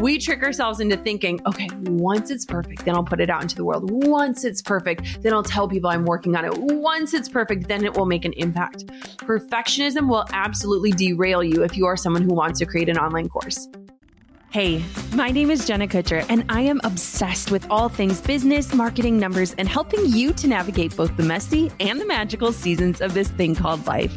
We trick ourselves into thinking, okay, once it's perfect, then I'll put it out into the world. Once it's perfect, then I'll tell people I'm working on it. Once it's perfect, then it will make an impact. Perfectionism will absolutely derail you if you are someone who wants to create an online course. Hey, my name is Jenna Kutcher, and I am obsessed with all things business, marketing, numbers, and helping you to navigate both the messy and the magical seasons of this thing called life.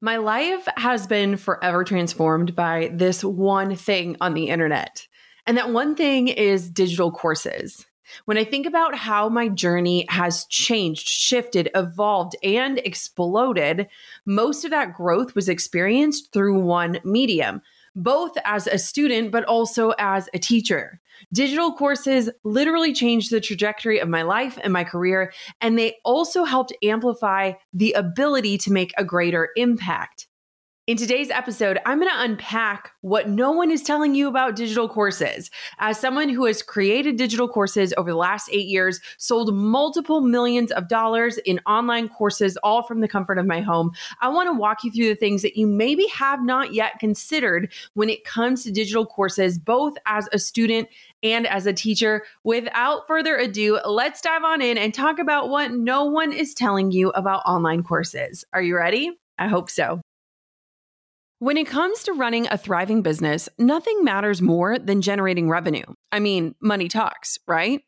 My life has been forever transformed by this one thing on the internet. And that one thing is digital courses. When I think about how my journey has changed, shifted, evolved, and exploded, most of that growth was experienced through one medium both as a student, but also as a teacher. Digital courses literally changed the trajectory of my life and my career, and they also helped amplify the ability to make a greater impact. In today's episode, I'm going to unpack what no one is telling you about digital courses. As someone who has created digital courses over the last eight years, sold multiple millions of dollars in online courses, all from the comfort of my home, I want to walk you through the things that you maybe have not yet considered when it comes to digital courses, both as a student and as a teacher. Without further ado, let's dive on in and talk about what no one is telling you about online courses. Are you ready? I hope so. When it comes to running a thriving business, nothing matters more than generating revenue. I mean, money talks, right?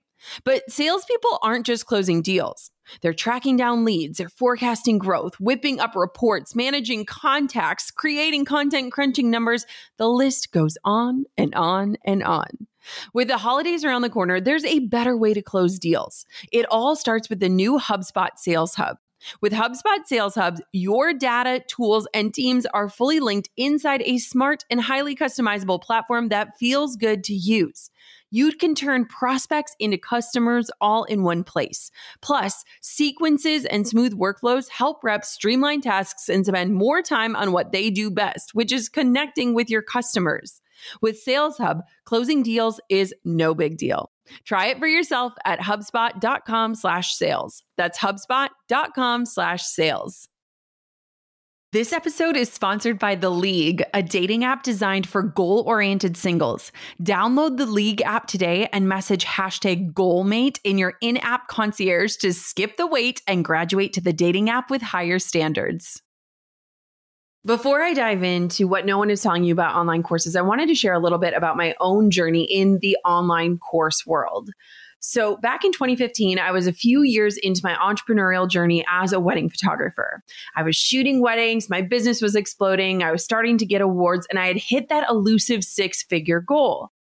But salespeople aren't just closing deals. They're tracking down leads, they're forecasting growth, whipping up reports, managing contacts, creating content crunching numbers. The list goes on and on and on. With the holidays around the corner, there's a better way to close deals. It all starts with the new HubSpot Sales Hub. With HubSpot Sales Hubs, your data, tools, and teams are fully linked inside a smart and highly customizable platform that feels good to use. You can turn prospects into customers all in one place. Plus, sequences and smooth workflows help reps streamline tasks and spend more time on what they do best, which is connecting with your customers. With Sales Hub, closing deals is no big deal. Try it for yourself at HubSpot.com slash sales. That's HubSpot.com slash sales. This episode is sponsored by The League, a dating app designed for goal oriented singles. Download the League app today and message hashtag goalmate in your in app concierge to skip the wait and graduate to the dating app with higher standards. Before I dive into what no one is telling you about online courses, I wanted to share a little bit about my own journey in the online course world. So, back in 2015, I was a few years into my entrepreneurial journey as a wedding photographer. I was shooting weddings, my business was exploding, I was starting to get awards, and I had hit that elusive six figure goal.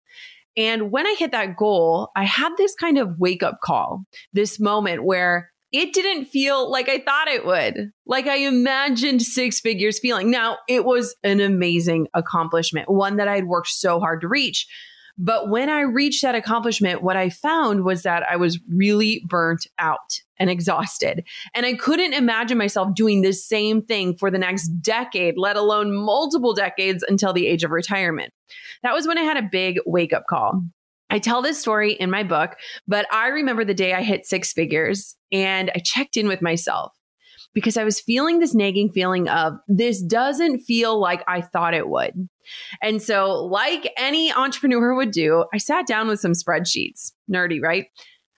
And when I hit that goal, I had this kind of wake up call, this moment where it didn't feel like I thought it would, like I imagined six figures feeling. Now, it was an amazing accomplishment, one that I had worked so hard to reach. But when I reached that accomplishment, what I found was that I was really burnt out and exhausted. And I couldn't imagine myself doing this same thing for the next decade, let alone multiple decades until the age of retirement. That was when I had a big wake up call. I tell this story in my book, but I remember the day I hit six figures and I checked in with myself because I was feeling this nagging feeling of this doesn't feel like I thought it would. And so, like any entrepreneur would do, I sat down with some spreadsheets. Nerdy, right?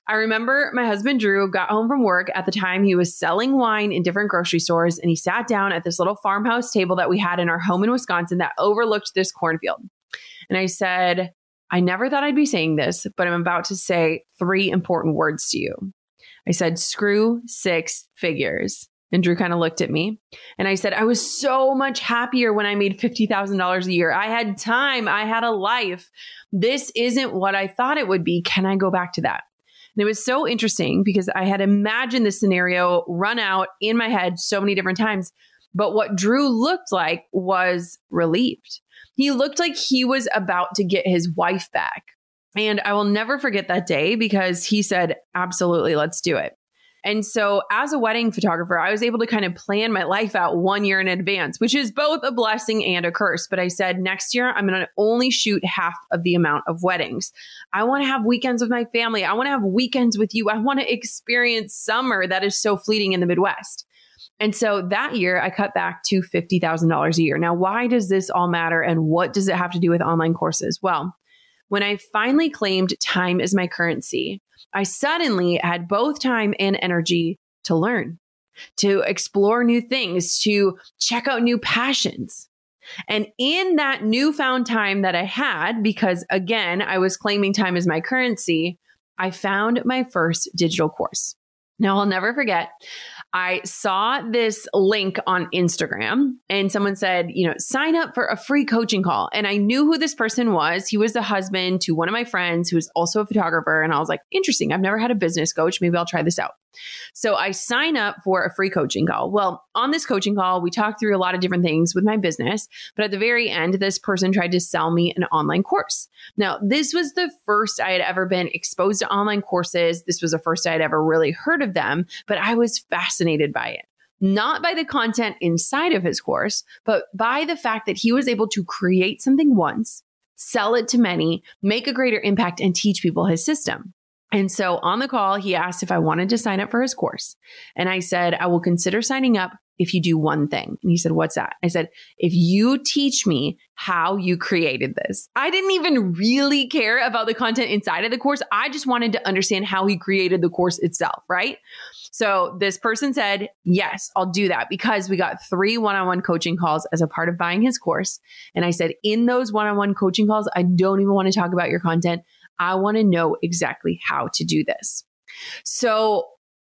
I remember my husband Drew got home from work at the time he was selling wine in different grocery stores and he sat down at this little farmhouse table that we had in our home in Wisconsin that overlooked this cornfield. And I said, I never thought I'd be saying this, but I'm about to say three important words to you. I said, screw six figures. And Drew kind of looked at me and I said, I was so much happier when I made $50,000 a year. I had time, I had a life. This isn't what I thought it would be. Can I go back to that? And it was so interesting because I had imagined this scenario run out in my head so many different times. But what Drew looked like was relieved. He looked like he was about to get his wife back. And I will never forget that day because he said, Absolutely, let's do it. And so, as a wedding photographer, I was able to kind of plan my life out one year in advance, which is both a blessing and a curse. But I said, next year, I'm going to only shoot half of the amount of weddings. I want to have weekends with my family. I want to have weekends with you. I want to experience summer that is so fleeting in the Midwest. And so that year, I cut back to $50,000 a year. Now, why does this all matter? And what does it have to do with online courses? Well, when I finally claimed time as my currency, I suddenly had both time and energy to learn, to explore new things, to check out new passions. And in that newfound time that I had, because again, I was claiming time as my currency, I found my first digital course. Now, I'll never forget, I saw this link on Instagram and someone said, you know, sign up for a free coaching call. And I knew who this person was. He was the husband to one of my friends who is also a photographer. And I was like, interesting. I've never had a business coach. Maybe I'll try this out. So I sign up for a free coaching call. Well, on this coaching call, we talked through a lot of different things with my business. But at the very end, this person tried to sell me an online course. Now, this was the first I had ever been exposed to online courses. This was the first I had ever really heard of them, but I was fascinated by it not by the content inside of his course, but by the fact that he was able to create something once, sell it to many, make a greater impact, and teach people his system. And so on the call, he asked if I wanted to sign up for his course. And I said, I will consider signing up if you do one thing. And he said, What's that? I said, If you teach me how you created this. I didn't even really care about the content inside of the course. I just wanted to understand how he created the course itself, right? So this person said, Yes, I'll do that because we got three one on one coaching calls as a part of buying his course. And I said, In those one on one coaching calls, I don't even want to talk about your content. I want to know exactly how to do this. So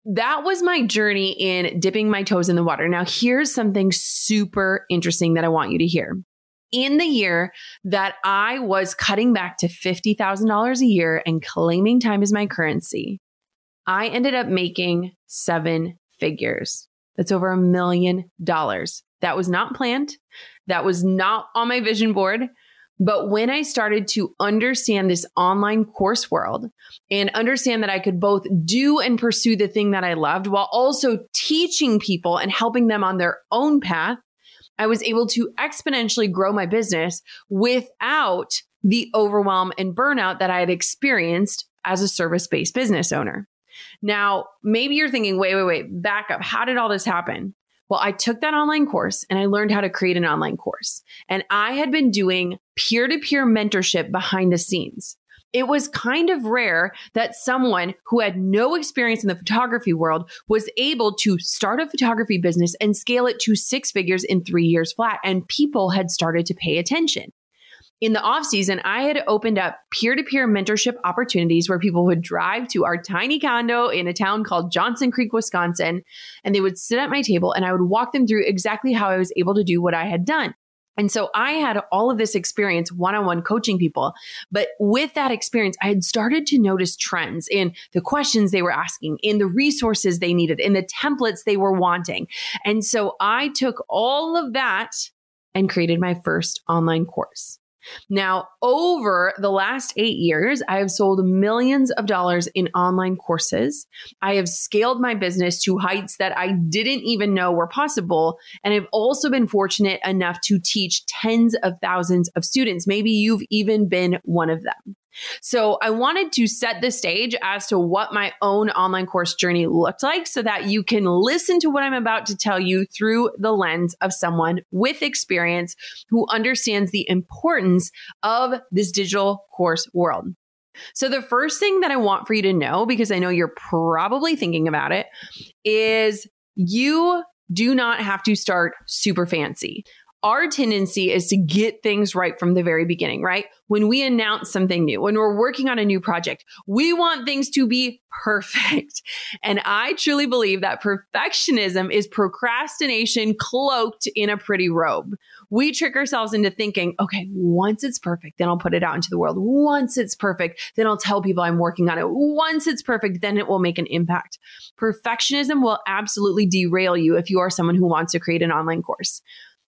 that was my journey in dipping my toes in the water. Now, here's something super interesting that I want you to hear. In the year that I was cutting back to $50,000 a year and claiming time as my currency, I ended up making seven figures. That's over a million dollars. That was not planned. That was not on my vision board. But when I started to understand this online course world and understand that I could both do and pursue the thing that I loved while also teaching people and helping them on their own path, I was able to exponentially grow my business without the overwhelm and burnout that I had experienced as a service based business owner. Now, maybe you're thinking, wait, wait, wait, back up. How did all this happen? Well, I took that online course and I learned how to create an online course. And I had been doing peer to peer mentorship behind the scenes. It was kind of rare that someone who had no experience in the photography world was able to start a photography business and scale it to six figures in three years flat. And people had started to pay attention in the off season, I had opened up peer to peer mentorship opportunities where people would drive to our tiny condo in a town called Johnson Creek, Wisconsin, and they would sit at my table and I would walk them through exactly how I was able to do what I had done. And so I had all of this experience one on one coaching people. But with that experience, I had started to notice trends in the questions they were asking, in the resources they needed, in the templates they were wanting. And so I took all of that and created my first online course. Now, over the last eight years, I have sold millions of dollars in online courses. I have scaled my business to heights that I didn't even know were possible. And I've also been fortunate enough to teach tens of thousands of students. Maybe you've even been one of them. So I wanted to set the stage as to what my own online course journey looked like so that you can listen to what I'm about to tell you through the lens of someone with experience who understands the importance of this digital course world. So, the first thing that I want for you to know, because I know you're probably thinking about it, is you do not have to start super fancy our tendency is to get things right from the very beginning, right? When we announce something new, when we're working on a new project, we want things to be perfect. And I truly believe that perfectionism is procrastination cloaked in a pretty robe. We trick ourselves into thinking, okay, once it's perfect, then I'll put it out into the world. Once it's perfect, then I'll tell people I'm working on it. Once it's perfect, then it will make an impact. Perfectionism will absolutely derail you if you are someone who wants to create an online course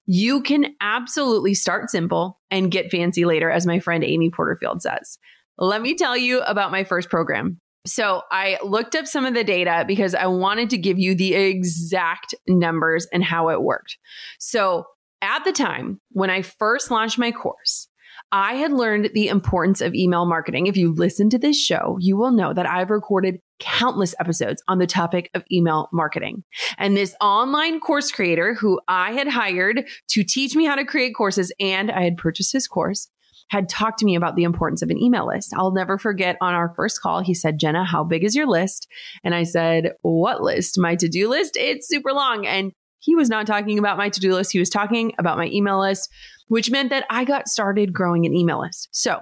You can absolutely start simple and get fancy later, as my friend Amy Porterfield says. Let me tell you about my first program. So I looked up some of the data because I wanted to give you the exact numbers and how it worked. So at the time when I first launched my course, I had learned the importance of email marketing. If you listen to this show, you will know that I've recorded countless episodes on the topic of email marketing. And this online course creator who I had hired to teach me how to create courses and I had purchased his course had talked to me about the importance of an email list. I'll never forget on our first call, he said, Jenna, how big is your list? And I said, What list? My to do list? It's super long. And he was not talking about my to do list. He was talking about my email list, which meant that I got started growing an email list. So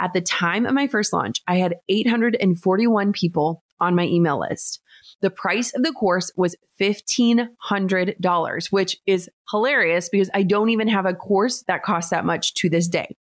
at the time of my first launch, I had 841 people on my email list. The price of the course was $1,500, which is hilarious because I don't even have a course that costs that much to this day.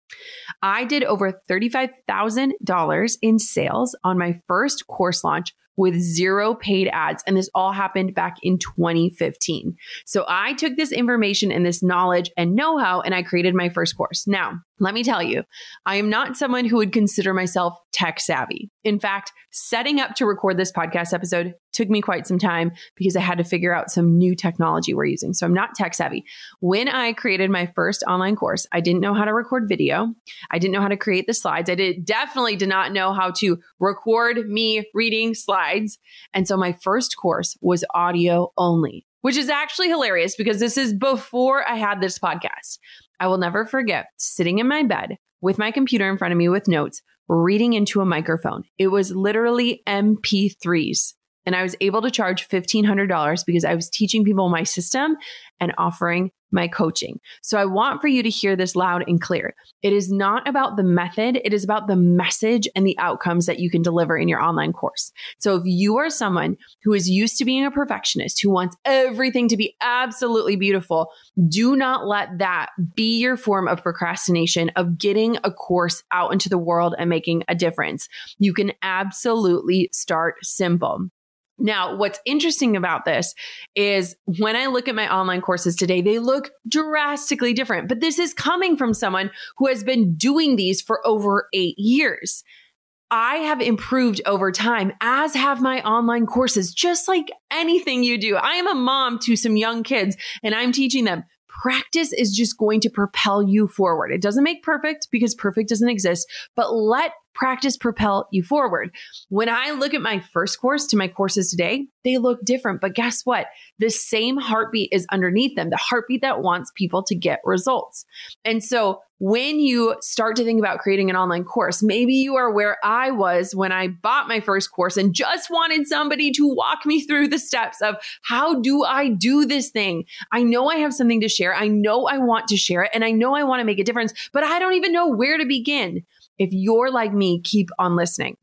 I did over $35,000 in sales on my first course launch with zero paid ads. And this all happened back in 2015. So I took this information and this knowledge and know how, and I created my first course. Now, let me tell you, I am not someone who would consider myself tech savvy. In fact, setting up to record this podcast episode took me quite some time because I had to figure out some new technology we're using. So I'm not tech savvy. When I created my first online course, I didn't know how to record video. I didn't know how to create the slides. I did definitely did not know how to record me reading slides. And so my first course was audio only which is actually hilarious because this is before I had this podcast. I will never forget sitting in my bed with my computer in front of me with notes, reading into a microphone. It was literally MP3s. And I was able to charge $1,500 because I was teaching people my system and offering my coaching. So I want for you to hear this loud and clear. It is not about the method, it is about the message and the outcomes that you can deliver in your online course. So if you are someone who is used to being a perfectionist, who wants everything to be absolutely beautiful, do not let that be your form of procrastination of getting a course out into the world and making a difference. You can absolutely start simple. Now, what's interesting about this is when I look at my online courses today, they look drastically different. But this is coming from someone who has been doing these for over eight years. I have improved over time, as have my online courses, just like anything you do. I am a mom to some young kids and I'm teaching them practice is just going to propel you forward. It doesn't make perfect because perfect doesn't exist, but let practice propel you forward. When I look at my first course to my courses today, they look different. But guess what? The same heartbeat is underneath them, the heartbeat that wants people to get results. And so when you start to think about creating an online course, maybe you are where I was when I bought my first course and just wanted somebody to walk me through the steps of how do I do this thing? I know I have something to share. I know I want to share it and I know I want to make a difference, but I don't even know where to begin. If you're like me, keep on listening.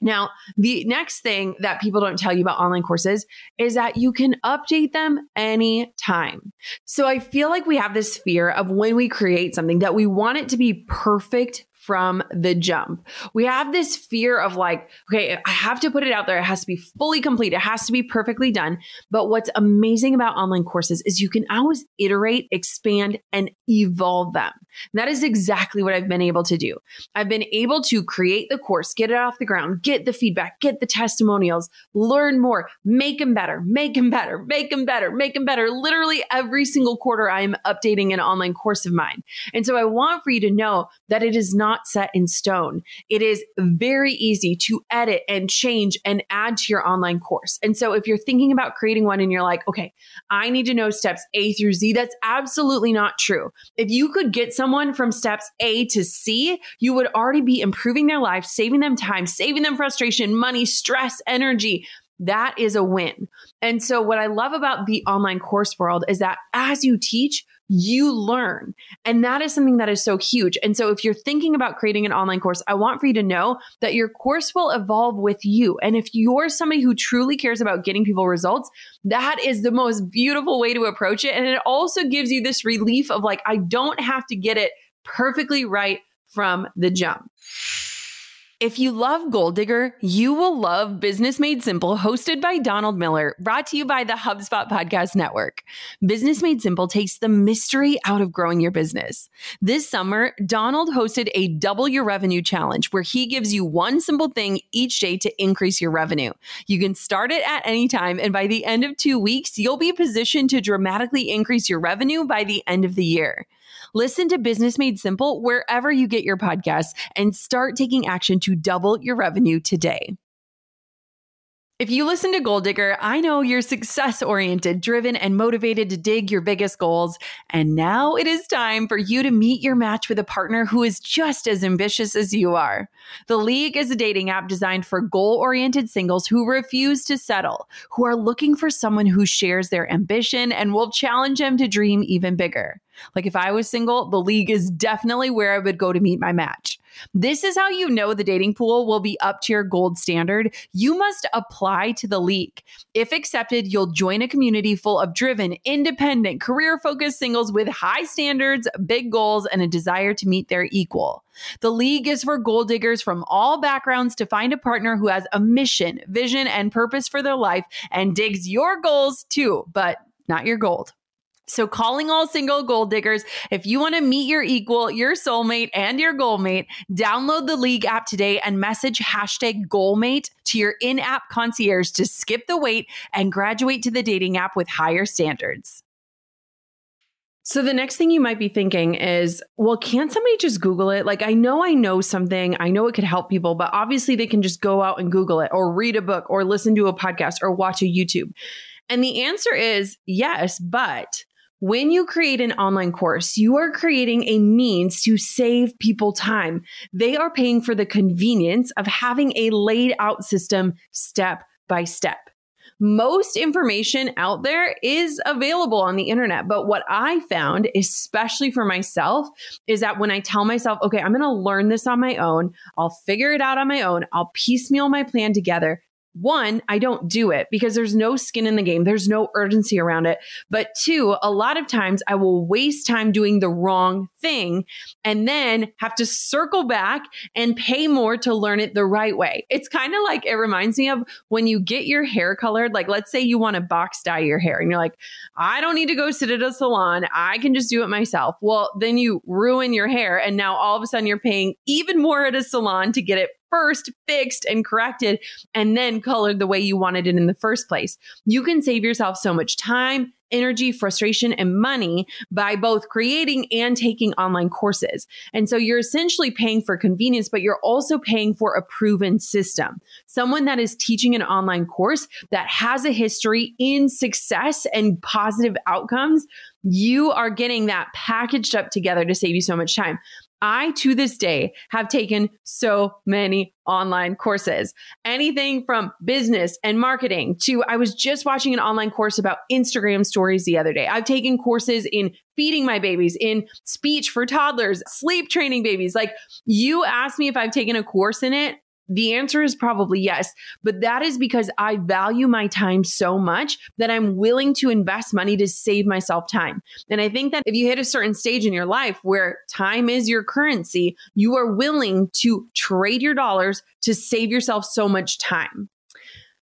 Now, the next thing that people don't tell you about online courses is that you can update them anytime. So I feel like we have this fear of when we create something that we want it to be perfect from the jump. We have this fear of like, okay, I have to put it out there. It has to be fully complete. It has to be perfectly done. But what's amazing about online courses is you can always iterate, expand, and evolve them. that is exactly what I've been able to do. I've been able to create the course, get it off the ground, get the feedback, get the testimonials, learn more, make them better, make them better, make them better, make them better. Literally every single quarter, I'm updating an online course of mine. And so I want for you to know that it is not not set in stone. It is very easy to edit and change and add to your online course. And so if you're thinking about creating one and you're like, okay, I need to know steps A through Z, that's absolutely not true. If you could get someone from steps A to C, you would already be improving their life, saving them time, saving them frustration, money, stress, energy that is a win. And so, what I love about the online course world is that as you teach, you learn. And that is something that is so huge. And so, if you're thinking about creating an online course, I want for you to know that your course will evolve with you. And if you're somebody who truly cares about getting people results, that is the most beautiful way to approach it. And it also gives you this relief of like, I don't have to get it perfectly right from the jump. If you love Goal Digger, you will love Business Made Simple, hosted by Donald Miller, brought to you by the HubSpot Podcast Network. Business Made Simple takes the mystery out of growing your business. This summer, Donald hosted a double your revenue challenge where he gives you one simple thing each day to increase your revenue. You can start it at any time, and by the end of two weeks, you'll be positioned to dramatically increase your revenue by the end of the year. Listen to Business Made Simple wherever you get your podcasts and start taking action to double your revenue today. If you listen to Goal Digger, I know you're success oriented, driven, and motivated to dig your biggest goals. And now it is time for you to meet your match with a partner who is just as ambitious as you are. The League is a dating app designed for goal oriented singles who refuse to settle, who are looking for someone who shares their ambition and will challenge them to dream even bigger. Like if I was single, the league is definitely where I would go to meet my match. This is how you know the dating pool will be up to your gold standard. You must apply to the league. If accepted, you'll join a community full of driven, independent, career focused singles with high standards, big goals, and a desire to meet their equal. The league is for gold diggers from all backgrounds to find a partner who has a mission, vision, and purpose for their life and digs your goals too, but not your gold. So, calling all single gold diggers, if you want to meet your equal, your soulmate, and your goalmate, download the League app today and message hashtag goalmate to your in app concierge to skip the wait and graduate to the dating app with higher standards. So, the next thing you might be thinking is, well, can't somebody just Google it? Like, I know I know something, I know it could help people, but obviously they can just go out and Google it or read a book or listen to a podcast or watch a YouTube. And the answer is yes, but when you create an online course, you are creating a means to save people time. They are paying for the convenience of having a laid out system step by step. Most information out there is available on the internet. But what I found, especially for myself, is that when I tell myself, okay, I'm going to learn this on my own, I'll figure it out on my own, I'll piecemeal my plan together, one, I don't do it because there's no skin in the game. There's no urgency around it. But two, a lot of times I will waste time doing the wrong thing and then have to circle back and pay more to learn it the right way. It's kind of like it reminds me of when you get your hair colored. Like, let's say you want to box dye your hair and you're like, I don't need to go sit at a salon. I can just do it myself. Well, then you ruin your hair. And now all of a sudden you're paying even more at a salon to get it first fixed and corrected and then colored the way you wanted it in the first place. You can save yourself so much time, energy, frustration, and money by both creating and taking online courses. And so you're essentially paying for convenience, but you're also paying for a proven system. Someone that is teaching an online course that has a history in success and positive outcomes you are getting that packaged up together to save you so much time. I, to this day, have taken so many online courses. Anything from business and marketing to, I was just watching an online course about Instagram stories the other day. I've taken courses in feeding my babies, in speech for toddlers, sleep training babies. Like you asked me if I've taken a course in it. The answer is probably yes, but that is because I value my time so much that I'm willing to invest money to save myself time. And I think that if you hit a certain stage in your life where time is your currency, you are willing to trade your dollars to save yourself so much time.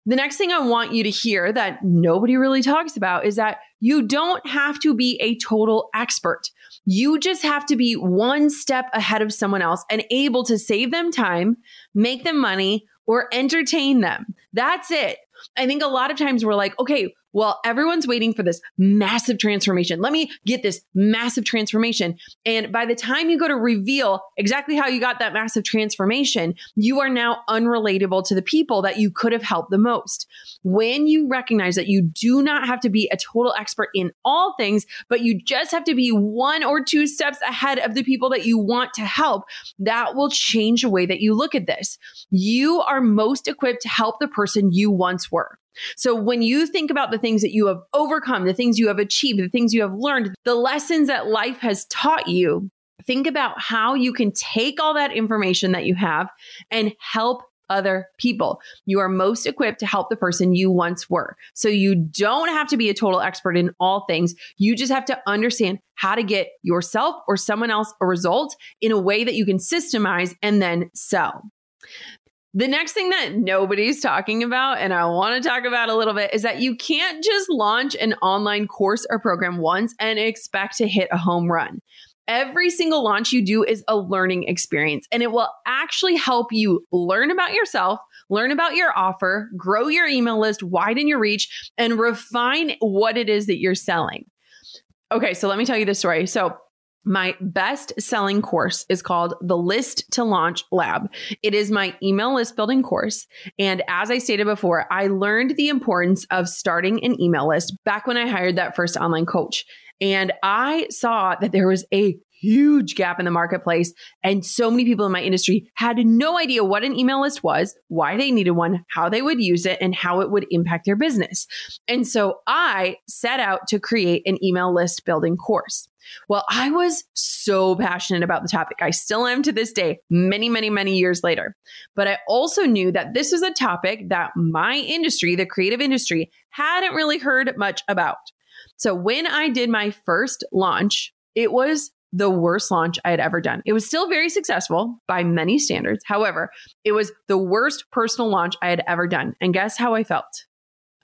The next thing I want you to hear that nobody really talks about is that you don't have to be a total expert. You just have to be one step ahead of someone else and able to save them time, make them money, or entertain them. That's it. I think a lot of times we're like, okay, well, everyone's waiting for this massive transformation. Let me get this massive transformation. And by the time you go to reveal exactly how you got that massive transformation, you are now unrelatable to the people that you could have helped the most. When you recognize that you do not have to be a total expert in all things, but you just have to be one or two steps ahead of the people that you want to help, that will change the way that you look at this. You are most equipped to help the person you once were. So when you think about the things that you have overcome, the things you have achieved, the things you have learned, the lessons that life has taught you, think about how you can take all that information that you have and help other people. You are most equipped to help the person you once were. So you don't have to be a total expert in all things. You just have to understand how to get yourself or someone else a result in a way that you can systemize and then sell. The next thing that nobody's talking about, and I want to talk about a little bit, is that you can't just launch an online course or program once and expect to hit a home run. Every single launch you do is a learning experience, and it will actually help you learn about yourself, learn about your offer, grow your email list, widen your reach, and refine what it is that you're selling. Okay, so let me tell you this story. So, my best selling course is called the List to Launch Lab. It is my email list building course. And as I stated before, I learned the importance of starting an email list back when I hired that first online coach. And I saw that there was a huge gap in the marketplace. And so many people in my industry had no idea what an email list was, why they needed one, how they would use it, and how it would impact their business. And so I set out to create an email list building course. Well, I was so passionate about the topic. I still am to this day, many, many, many years later. But I also knew that this was a topic that my industry, the creative industry, hadn't really heard much about. So when I did my first launch, it was the worst launch I had ever done. It was still very successful by many standards. However, it was the worst personal launch I had ever done. And guess how I felt?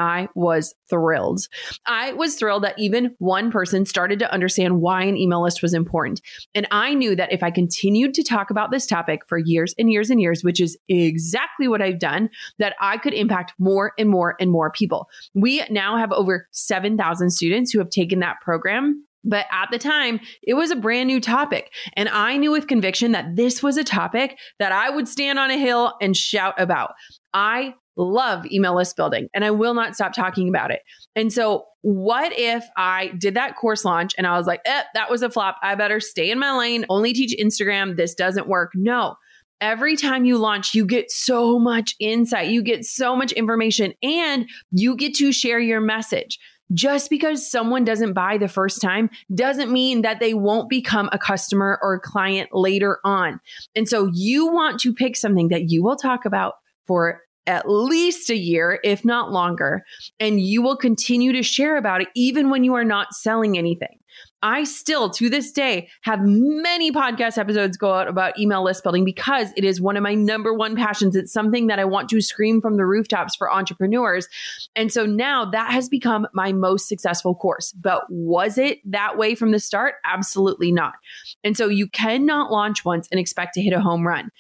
I was thrilled. I was thrilled that even one person started to understand why an email list was important. And I knew that if I continued to talk about this topic for years and years and years, which is exactly what I've done, that I could impact more and more and more people. We now have over 7,000 students who have taken that program but at the time, it was a brand new topic. And I knew with conviction that this was a topic that I would stand on a hill and shout about. I love email list building and I will not stop talking about it. And so, what if I did that course launch and I was like, eh, that was a flop. I better stay in my lane, only teach Instagram. This doesn't work. No. Every time you launch, you get so much insight, you get so much information, and you get to share your message. Just because someone doesn't buy the first time doesn't mean that they won't become a customer or a client later on. And so you want to pick something that you will talk about for at least a year, if not longer, and you will continue to share about it even when you are not selling anything. I still, to this day, have many podcast episodes go out about email list building because it is one of my number one passions. It's something that I want to scream from the rooftops for entrepreneurs. And so now that has become my most successful course. But was it that way from the start? Absolutely not. And so you cannot launch once and expect to hit a home run.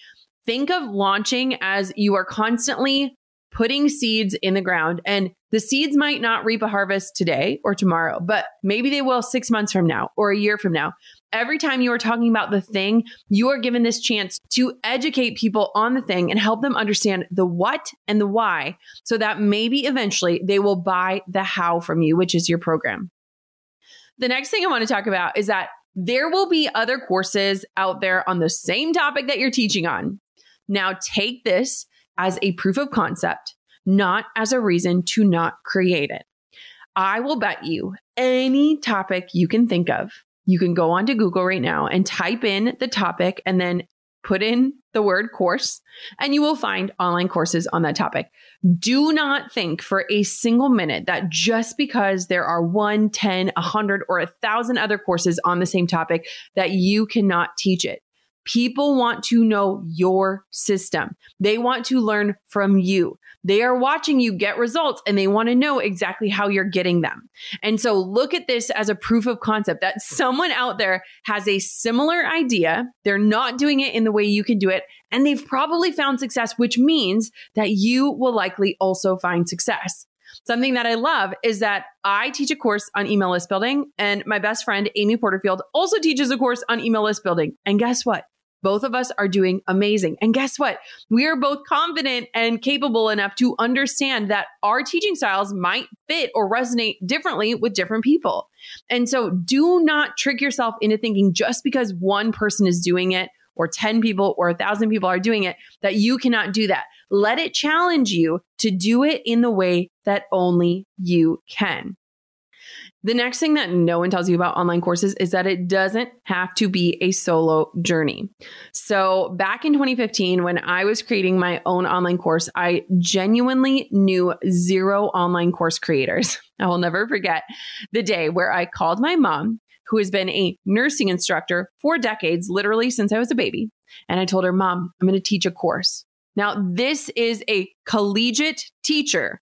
Think of launching as you are constantly putting seeds in the ground and the seeds might not reap a harvest today or tomorrow, but maybe they will six months from now or a year from now. Every time you are talking about the thing, you are given this chance to educate people on the thing and help them understand the what and the why so that maybe eventually they will buy the how from you, which is your program. The next thing I want to talk about is that there will be other courses out there on the same topic that you're teaching on. Now, take this as a proof of concept, not as a reason to not create it. I will bet you any topic you can think of, you can go onto Google right now and type in the topic and then put in the word course, and you will find online courses on that topic. Do not think for a single minute that just because there are one, 10, 100, or a thousand other courses on the same topic, that you cannot teach it. People want to know your system. They want to learn from you. They are watching you get results and they want to know exactly how you're getting them. And so look at this as a proof of concept that someone out there has a similar idea. They're not doing it in the way you can do it. And they've probably found success, which means that you will likely also find success. Something that I love is that I teach a course on email list building, and my best friend, Amy Porterfield, also teaches a course on email list building. And guess what? Both of us are doing amazing. And guess what? We are both confident and capable enough to understand that our teaching styles might fit or resonate differently with different people. And so do not trick yourself into thinking just because one person is doing it or 10 people or a 1,000 people are doing it that you cannot do that. Let it challenge you to do it in the way that only you can. The next thing that no one tells you about online courses is that it doesn't have to be a solo journey. So, back in 2015, when I was creating my own online course, I genuinely knew zero online course creators. I will never forget the day where I called my mom, who has been a nursing instructor for decades, literally since I was a baby. And I told her, Mom, I'm going to teach a course. Now, this is a collegiate teacher.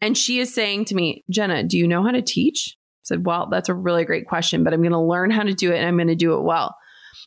And she is saying to me, Jenna, do you know how to teach? Said, Well, that's a really great question, but I'm going to learn how to do it and I'm going to do it well.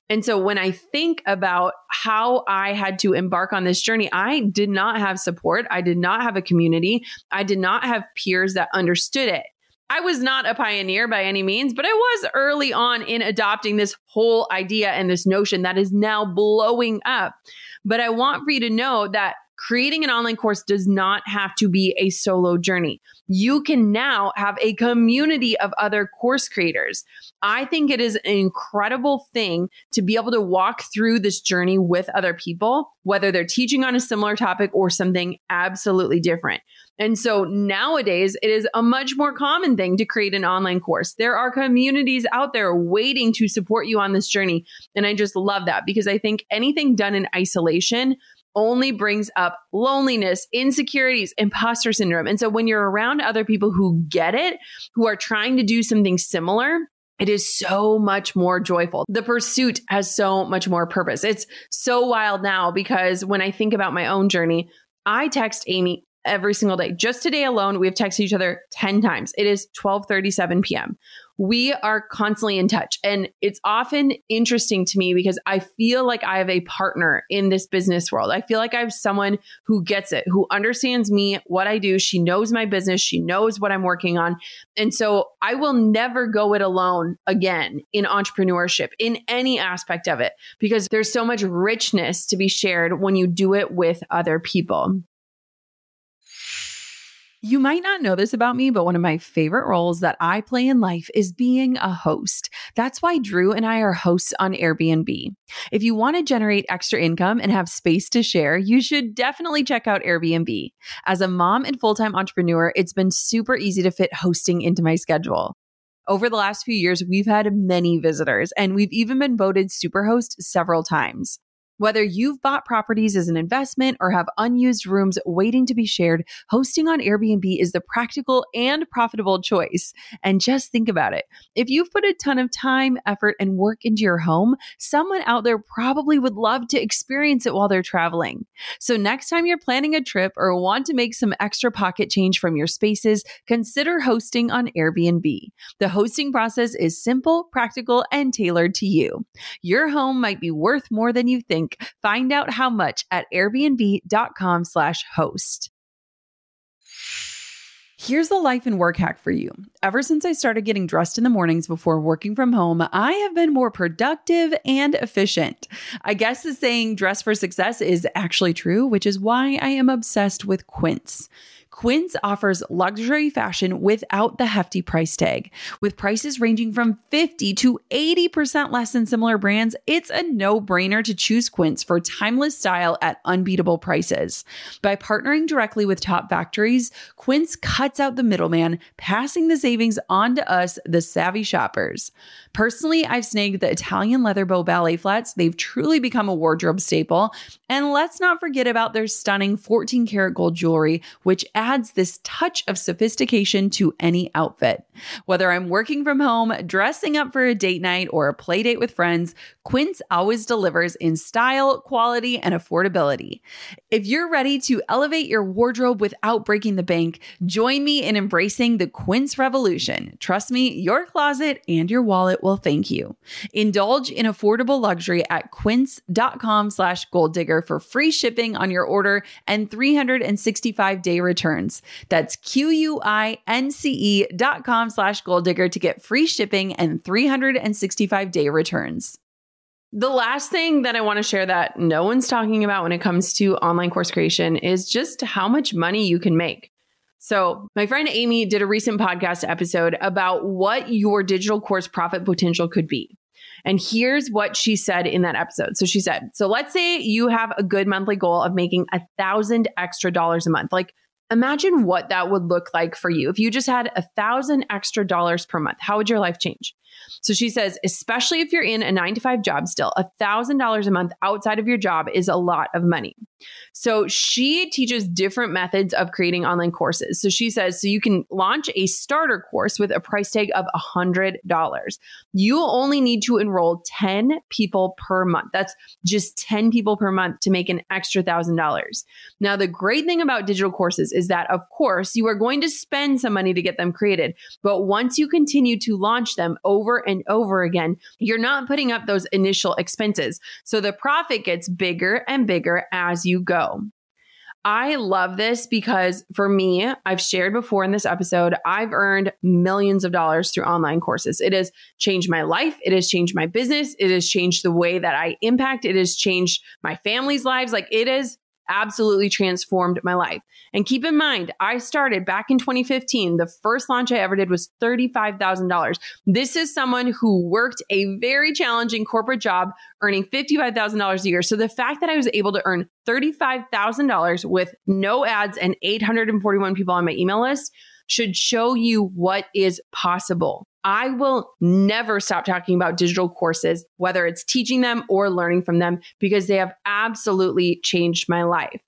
And so when I think about how I had to embark on this journey, I did not have support. I did not have a community. I did not have peers that understood it. I was not a pioneer by any means, but I was early on in adopting this whole idea and this notion that is now blowing up. But I want for you to know that creating an online course does not have to be a solo journey. You can now have a community of other course creators. I think it is an incredible thing to be able to walk through this journey with other people, whether they're teaching on a similar topic or something absolutely different. And so nowadays, it is a much more common thing to create an online course. There are communities out there waiting to support you on this journey. And I just love that because I think anything done in isolation only brings up loneliness, insecurities, imposter syndrome. And so when you're around other people who get it, who are trying to do something similar, it is so much more joyful. The pursuit has so much more purpose. It's so wild now because when I think about my own journey, I text Amy every single day. Just today alone, we have texted each other 10 times. It is 12:37 p.m we are constantly in touch. And it's often interesting to me because I feel like I have a partner in this business world. I feel like I have someone who gets it, who understands me, what I do. She knows my business, she knows what I'm working on. And so I will never go it alone again in entrepreneurship, in any aspect of it, because there's so much richness to be shared when you do it with other people. You might not know this about me, but one of my favorite roles that I play in life is being a host. That's why Drew and I are hosts on Airbnb. If you want to generate extra income and have space to share, you should definitely check out Airbnb. As a mom and full time entrepreneur, it's been super easy to fit hosting into my schedule. Over the last few years, we've had many visitors, and we've even been voted Superhost several times. Whether you've bought properties as an investment or have unused rooms waiting to be shared, hosting on Airbnb is the practical and profitable choice. And just think about it. If you've put a ton of time, effort, and work into your home, someone out there probably would love to experience it while they're traveling. So next time you're planning a trip or want to make some extra pocket change from your spaces, consider hosting on Airbnb. The hosting process is simple, practical, and tailored to you. Your home might be worth more than you think link. Find out how much at airbnb.com slash host. Here's the life and work hack for you. Ever since I started getting dressed in the mornings before working from home, I have been more productive and efficient. I guess the saying dress for success is actually true, which is why I am obsessed with Quince. Quince offers luxury fashion without the hefty price tag. With prices ranging from 50 to 80% less than similar brands, it's a no brainer to choose Quince for timeless style at unbeatable prices. By partnering directly with top factories, Quince cuts out the middleman, passing the savings on to us, the savvy shoppers. Personally, I've snagged the Italian leather bow ballet flats. They've truly become a wardrobe staple. And let's not forget about their stunning 14 karat gold jewelry, which adds this touch of sophistication to any outfit. Whether I'm working from home, dressing up for a date night, or a play date with friends, Quince always delivers in style, quality, and affordability. If you're ready to elevate your wardrobe without breaking the bank, join me in embracing the Quince revolution. Trust me, your closet and your wallet will thank you. Indulge in affordable luxury at quince.com slash goal digger for free shipping on your order and 365 day returns. That's Q-U-I-N-C-E dot com slash goal digger to get free shipping and 365 day returns. The last thing that I want to share that no one's talking about when it comes to online course creation is just how much money you can make. So, my friend Amy did a recent podcast episode about what your digital course profit potential could be. And here's what she said in that episode. So she said, so let's say you have a good monthly goal of making a thousand extra dollars a month. Like imagine what that would look like for you. If you just had a thousand extra dollars per month, how would your life change? So she says, especially if you're in a nine to five job still, a $1,000 a month outside of your job is a lot of money. So she teaches different methods of creating online courses. So she says, so you can launch a starter course with a price tag of a $100. You only need to enroll 10 people per month. That's just 10 people per month to make an extra $1,000. Now, the great thing about digital courses is that, of course, you are going to spend some money to get them created. But once you continue to launch them over and over again, you're not putting up those initial expenses. So the profit gets bigger and bigger as you go. I love this because for me, I've shared before in this episode, I've earned millions of dollars through online courses. It has changed my life. It has changed my business. It has changed the way that I impact. It has changed my family's lives. Like it is absolutely transformed my life. And keep in mind, I started back in 2015. The first launch I ever did was $35,000. This is someone who worked a very challenging corporate job earning $55,000 a year. So the fact that I was able to earn $35,000 with no ads and 841 people on my email list should show you what is possible. I will never stop talking about digital courses, whether it's teaching them or learning from them, because they have absolutely changed my life.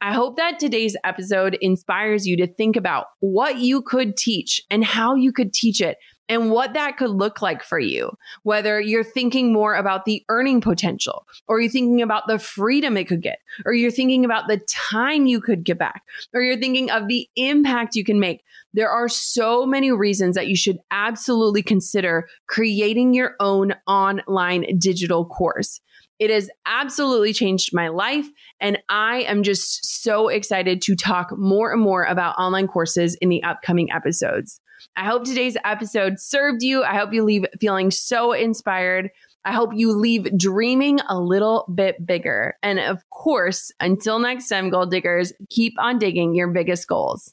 I hope that today's episode inspires you to think about what you could teach and how you could teach it and what that could look like for you. Whether you're thinking more about the earning potential, or you're thinking about the freedom it could get, or you're thinking about the time you could get back, or you're thinking of the impact you can make. There are so many reasons that you should absolutely consider creating your own online digital course. It has absolutely changed my life. And I am just so excited to talk more and more about online courses in the upcoming episodes. I hope today's episode served you. I hope you leave feeling so inspired. I hope you leave dreaming a little bit bigger. And of course, until next time, goal diggers, keep on digging your biggest goals.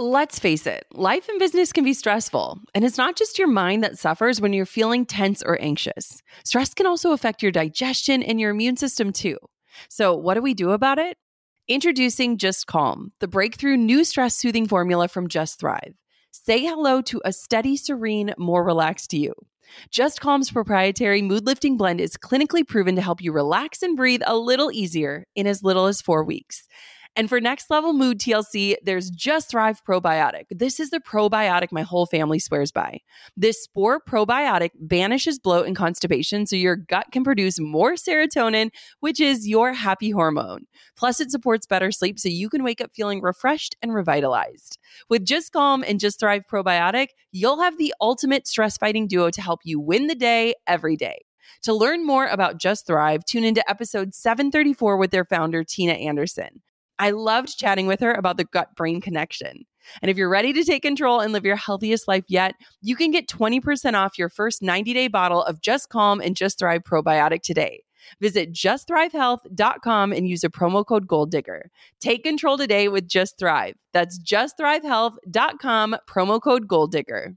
Let's face it, life and business can be stressful, and it's not just your mind that suffers when you're feeling tense or anxious. Stress can also affect your digestion and your immune system too. So, what do we do about it? Introducing Just Calm, the breakthrough new stress soothing formula from Just Thrive. Say hello to a steady, serene, more relaxed you. Just Calm's proprietary mood lifting blend is clinically proven to help you relax and breathe a little easier in as little as four weeks. And for next level mood TLC, there's Just Thrive Probiotic. This is the probiotic my whole family swears by. This spore probiotic banishes bloat and constipation so your gut can produce more serotonin, which is your happy hormone. Plus, it supports better sleep so you can wake up feeling refreshed and revitalized. With Just Calm and Just Thrive Probiotic, you'll have the ultimate stress fighting duo to help you win the day every day. To learn more about Just Thrive, tune into episode 734 with their founder, Tina Anderson. I loved chatting with her about the gut brain connection. And if you're ready to take control and live your healthiest life yet, you can get 20% off your first 90 day bottle of Just Calm and Just Thrive probiotic today. Visit justthrivehealth.com and use a promo code GOALDIGGER. Take control today with Just Thrive. That's justthrivehealth.com, promo code GOALDIGGER.